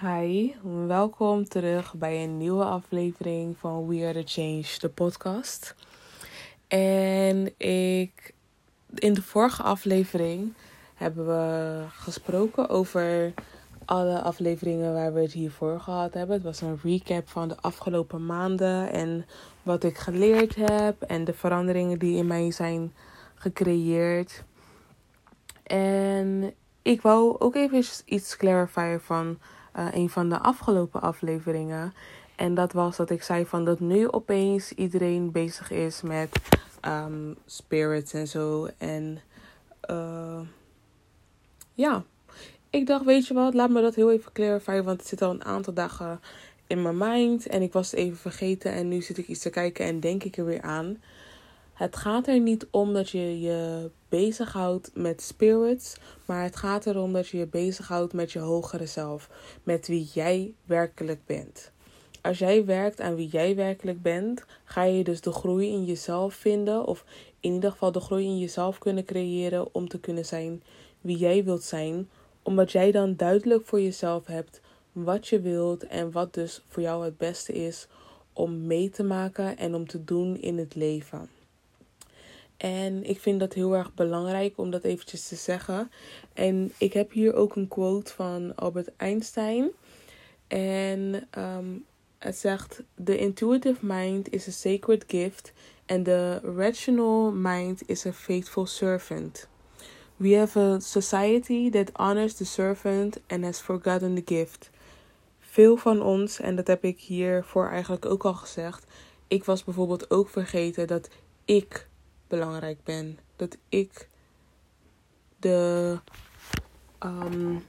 Hi, welkom terug bij een nieuwe aflevering van We Are The Change, de podcast. En ik, in de vorige aflevering hebben we gesproken over alle afleveringen waar we het hiervoor gehad hebben. Het was een recap van de afgelopen maanden en wat ik geleerd heb en de veranderingen die in mij zijn gecreëerd. En ik wou ook even iets clarifieren van uh, een van de afgelopen afleveringen. En dat was dat ik zei van dat nu opeens iedereen bezig is met um, spirits en zo. En uh, ja, ik dacht, weet je wat, laat me dat heel even clarifieren. Want het zit al een aantal dagen in mijn mind. En ik was het even vergeten. En nu zit ik iets te kijken en denk ik er weer aan. Het gaat er niet om dat je je bezighoudt met spirits, maar het gaat erom dat je je bezighoudt met je hogere zelf, met wie jij werkelijk bent. Als jij werkt aan wie jij werkelijk bent, ga je dus de groei in jezelf vinden, of in ieder geval de groei in jezelf kunnen creëren om te kunnen zijn wie jij wilt zijn, omdat jij dan duidelijk voor jezelf hebt wat je wilt en wat dus voor jou het beste is om mee te maken en om te doen in het leven. En ik vind dat heel erg belangrijk om dat eventjes te zeggen. En ik heb hier ook een quote van Albert Einstein. En um, het zegt: The intuitive mind is a sacred gift, and the rational mind is a faithful servant. We have a society that honors the servant and has forgotten the gift. Veel van ons, en dat heb ik hiervoor eigenlijk ook al gezegd. Ik was bijvoorbeeld ook vergeten dat ik belangrijk ben. Dat ik de. Um,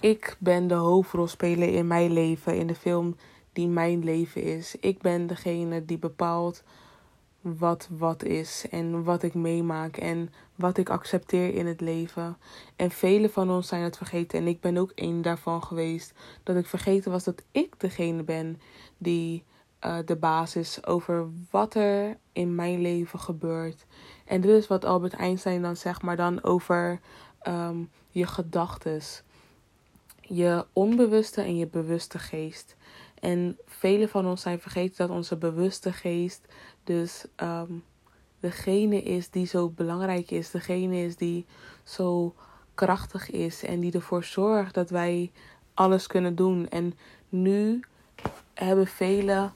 ik ben de hoofdrolspeler in mijn leven, in de film die mijn leven is. Ik ben degene die bepaalt wat wat is en wat ik meemaak en wat ik accepteer in het leven. En velen van ons zijn het vergeten en ik ben ook één daarvan geweest. Dat ik vergeten was dat ik degene ben die uh, de basis over wat er in mijn leven gebeurt. En dit is wat Albert Einstein dan zegt, maar dan over um, je gedachtes. Je onbewuste en je bewuste geest. En velen van ons zijn vergeten dat onze bewuste geest dus um, degene is die zo belangrijk is. Degene is die zo krachtig is en die ervoor zorgt dat wij alles kunnen doen. En nu hebben velen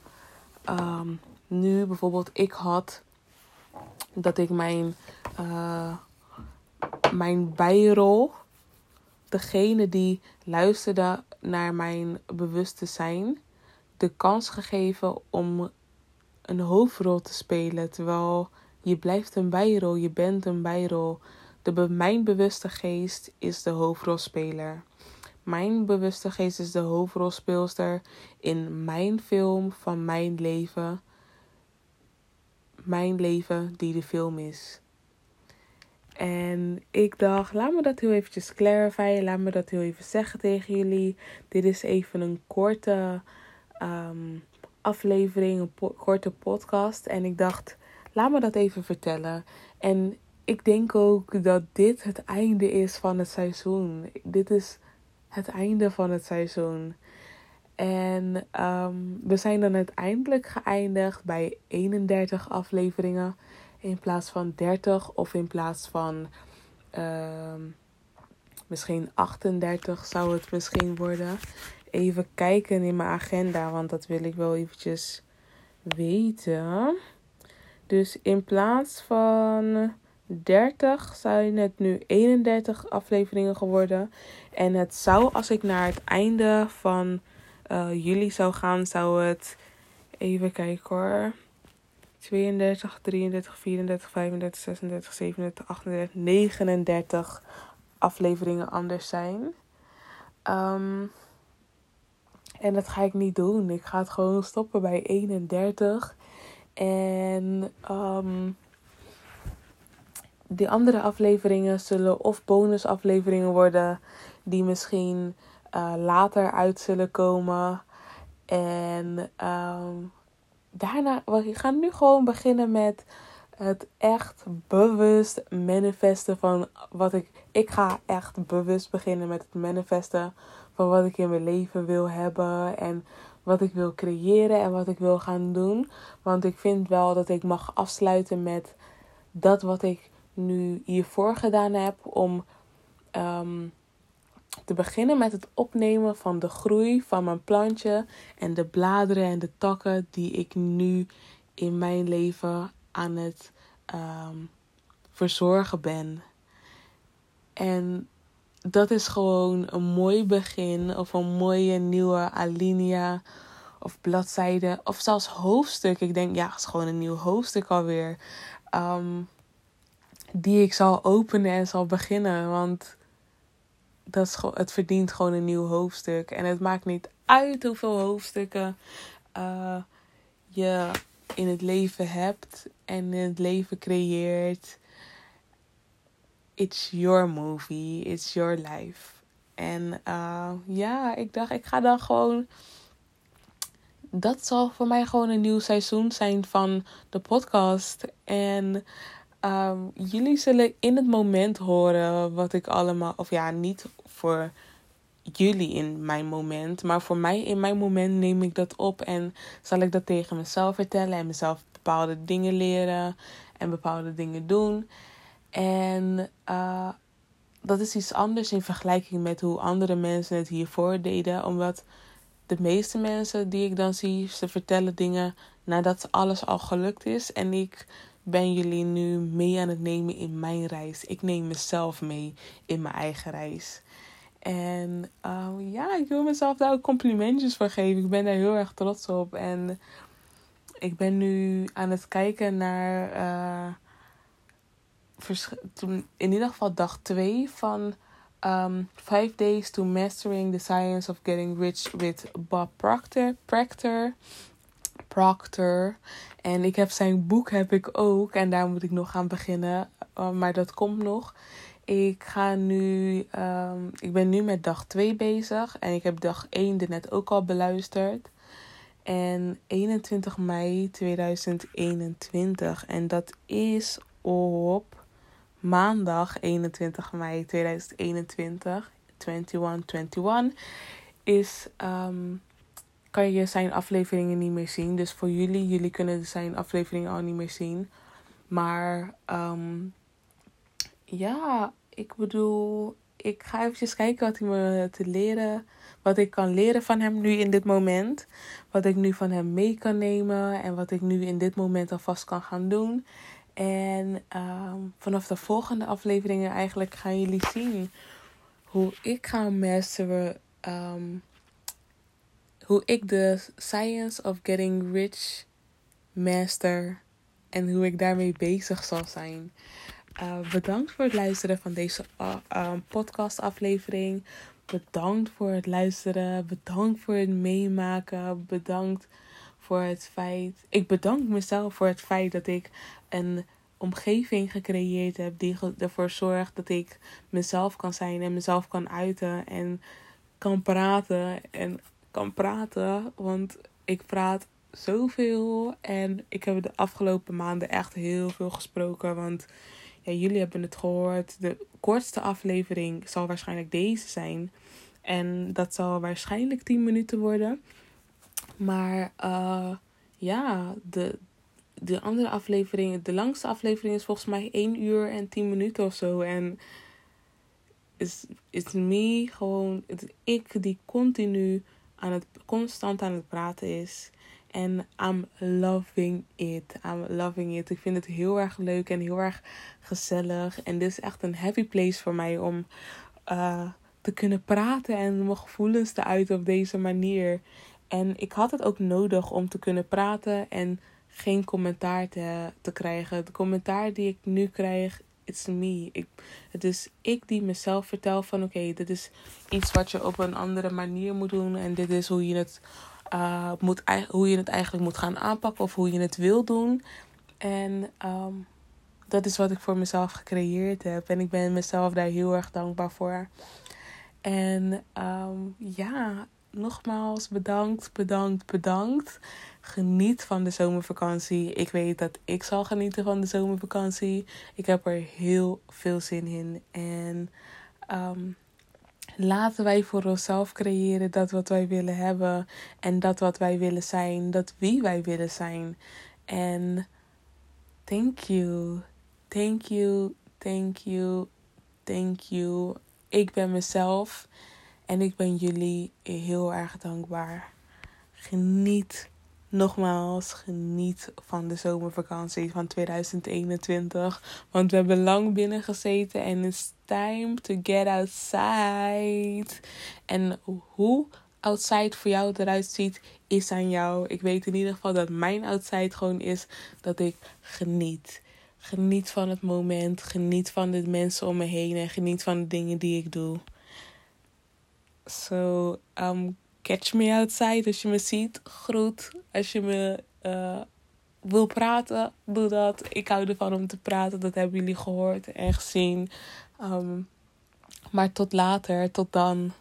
um, nu bijvoorbeeld ik had dat ik mijn, uh, mijn bijrol, degene die luisterde naar mijn bewuste zijn, de kans gegeven om een hoofdrol te spelen. Terwijl je blijft een bijrol, je bent een bijrol. De, mijn bewuste geest is de hoofdrolspeler. Mijn bewuste geest is de hoofdrolspeelster in mijn film van mijn leven. Mijn leven die de film is. En ik dacht, laat me dat heel eventjes clarifyen. Laat me dat heel even zeggen tegen jullie. Dit is even een korte um, aflevering, een korte podcast. En ik dacht, laat me dat even vertellen. En ik denk ook dat dit het einde is van het seizoen. Dit is het einde van het seizoen. En um, we zijn dan uiteindelijk geëindigd bij 31 afleveringen. In plaats van 30 of in plaats van um, misschien 38 zou het misschien worden. Even kijken in mijn agenda, want dat wil ik wel eventjes weten. Dus in plaats van 30 zijn het nu 31 afleveringen geworden. En het zou, als ik naar het einde van uh, juli zou gaan, zou het. Even kijken hoor. 32, 33, 34, 35, 36, 37, 38, 39 afleveringen anders zijn. Um, en dat ga ik niet doen. Ik ga het gewoon stoppen bij 31. En um, die andere afleveringen zullen of bonusafleveringen worden die misschien uh, later uit zullen komen. En um, daarna, we gaan nu gewoon beginnen met het echt bewust manifesten van wat ik. Ik ga echt bewust beginnen met het manifesten van wat ik in mijn leven wil hebben. En wat ik wil creëren en wat ik wil gaan doen. Want ik vind wel dat ik mag afsluiten met dat wat ik nu hiervoor gedaan heb. Om ehm, te beginnen met het opnemen van de groei van mijn plantje. En de bladeren en de takken die ik nu in mijn leven aan het ehm, verzorgen ben. En dat is gewoon een mooi begin of een mooie nieuwe alinea of bladzijde of zelfs hoofdstuk. Ik denk, ja, het is gewoon een nieuw hoofdstuk alweer. Um, die ik zal openen en zal beginnen. Want dat is, het verdient gewoon een nieuw hoofdstuk. En het maakt niet uit hoeveel hoofdstukken uh, je in het leven hebt en in het leven creëert. It's your movie, it's your life. En uh, ja, ik dacht, ik ga dan gewoon. Dat zal voor mij gewoon een nieuw seizoen zijn van de podcast. En um, jullie zullen in het moment horen wat ik allemaal. Of ja, niet voor jullie in mijn moment. Maar voor mij in mijn moment neem ik dat op en zal ik dat tegen mezelf vertellen en mezelf bepaalde dingen leren en bepaalde dingen doen. En uh, dat is iets anders in vergelijking met hoe andere mensen het hiervoor deden. Omdat de meeste mensen die ik dan zie, ze vertellen dingen nadat alles al gelukt is. En ik ben jullie nu mee aan het nemen in mijn reis. Ik neem mezelf mee in mijn eigen reis. En uh, ja, ik wil mezelf daar ook complimentjes voor geven. Ik ben daar heel erg trots op. En ik ben nu aan het kijken naar. Uh, in ieder geval dag 2 van um, Five Days to Mastering the Science of Getting Rich with Bob Proctor. Proctor. Proctor. En ik heb zijn boek heb ik ook. En daar moet ik nog aan beginnen. Uh, maar dat komt nog. Ik ga nu, um, ik ben nu met dag 2 bezig en ik heb dag 1 er net ook al beluisterd. En 21 mei 2021 en dat is op maandag 21 mei 2021, 2121, is, um, kan je zijn afleveringen niet meer zien. Dus voor jullie, jullie kunnen zijn afleveringen al niet meer zien. Maar um, ja, ik bedoel, ik ga eventjes kijken wat hij me te leren, wat ik kan leren van hem nu in dit moment. Wat ik nu van hem mee kan nemen en wat ik nu in dit moment alvast kan gaan doen. En um, vanaf de volgende afleveringen eigenlijk gaan jullie zien hoe ik ga masteren. Um, hoe ik de science of getting rich master. En hoe ik daarmee bezig zal zijn. Uh, bedankt voor het luisteren van deze uh, uh, podcastaflevering. Bedankt voor het luisteren. Bedankt voor het meemaken. Bedankt voor het feit. Ik bedank mezelf voor het feit dat ik een omgeving gecreëerd heb die ervoor zorgt dat ik mezelf kan zijn en mezelf kan uiten en kan praten en kan praten. Want ik praat zoveel en ik heb de afgelopen maanden echt heel veel gesproken. Want ja, jullie hebben het gehoord. De kortste aflevering zal waarschijnlijk deze zijn. En dat zal waarschijnlijk 10 minuten worden. Maar uh, ja, de, de andere aflevering, de langste aflevering is volgens mij 1 uur en 10 minuten of zo. En is is me gewoon, ik die continu aan het, constant aan het praten is. En I'm loving it. I'm loving it. Ik vind het heel erg leuk en heel erg gezellig. En dit is echt een happy place voor mij om uh, te kunnen praten en mijn gevoelens te uiten op deze manier. En ik had het ook nodig om te kunnen praten en geen commentaar te, te krijgen. De commentaar die ik nu krijg, it's me. Ik, het is ik die mezelf vertel van oké, dit is iets wat je op een andere manier moet doen. En dit is hoe je het uh, moet, hoe je het eigenlijk moet gaan aanpakken of hoe je het wil doen. En um, dat is wat ik voor mezelf gecreëerd heb. En ik ben mezelf daar heel erg dankbaar voor. En um, ja, nogmaals bedankt, bedankt, bedankt. Geniet van de zomervakantie. Ik weet dat ik zal genieten van de zomervakantie. Ik heb er heel veel zin in. En um, laten wij voor onszelf creëren dat wat wij willen hebben. En dat wat wij willen zijn. Dat wie wij willen zijn. En thank you. Thank you. Thank you. Thank you. Ik ben mezelf. En ik ben jullie heel erg dankbaar. Geniet nogmaals, geniet van de zomervakantie van 2021. Want we hebben lang binnen gezeten en it's time to get outside. En hoe outside voor jou eruit ziet, is aan jou. Ik weet in ieder geval dat mijn outside gewoon is dat ik geniet. Geniet van het moment, geniet van de mensen om me heen en geniet van de dingen die ik doe. So, um, catch me outside als je me ziet. Groet. Als je me uh, wil praten, doe dat. Ik hou ervan om te praten. Dat hebben jullie gehoord en gezien. Um, maar tot later. Tot dan.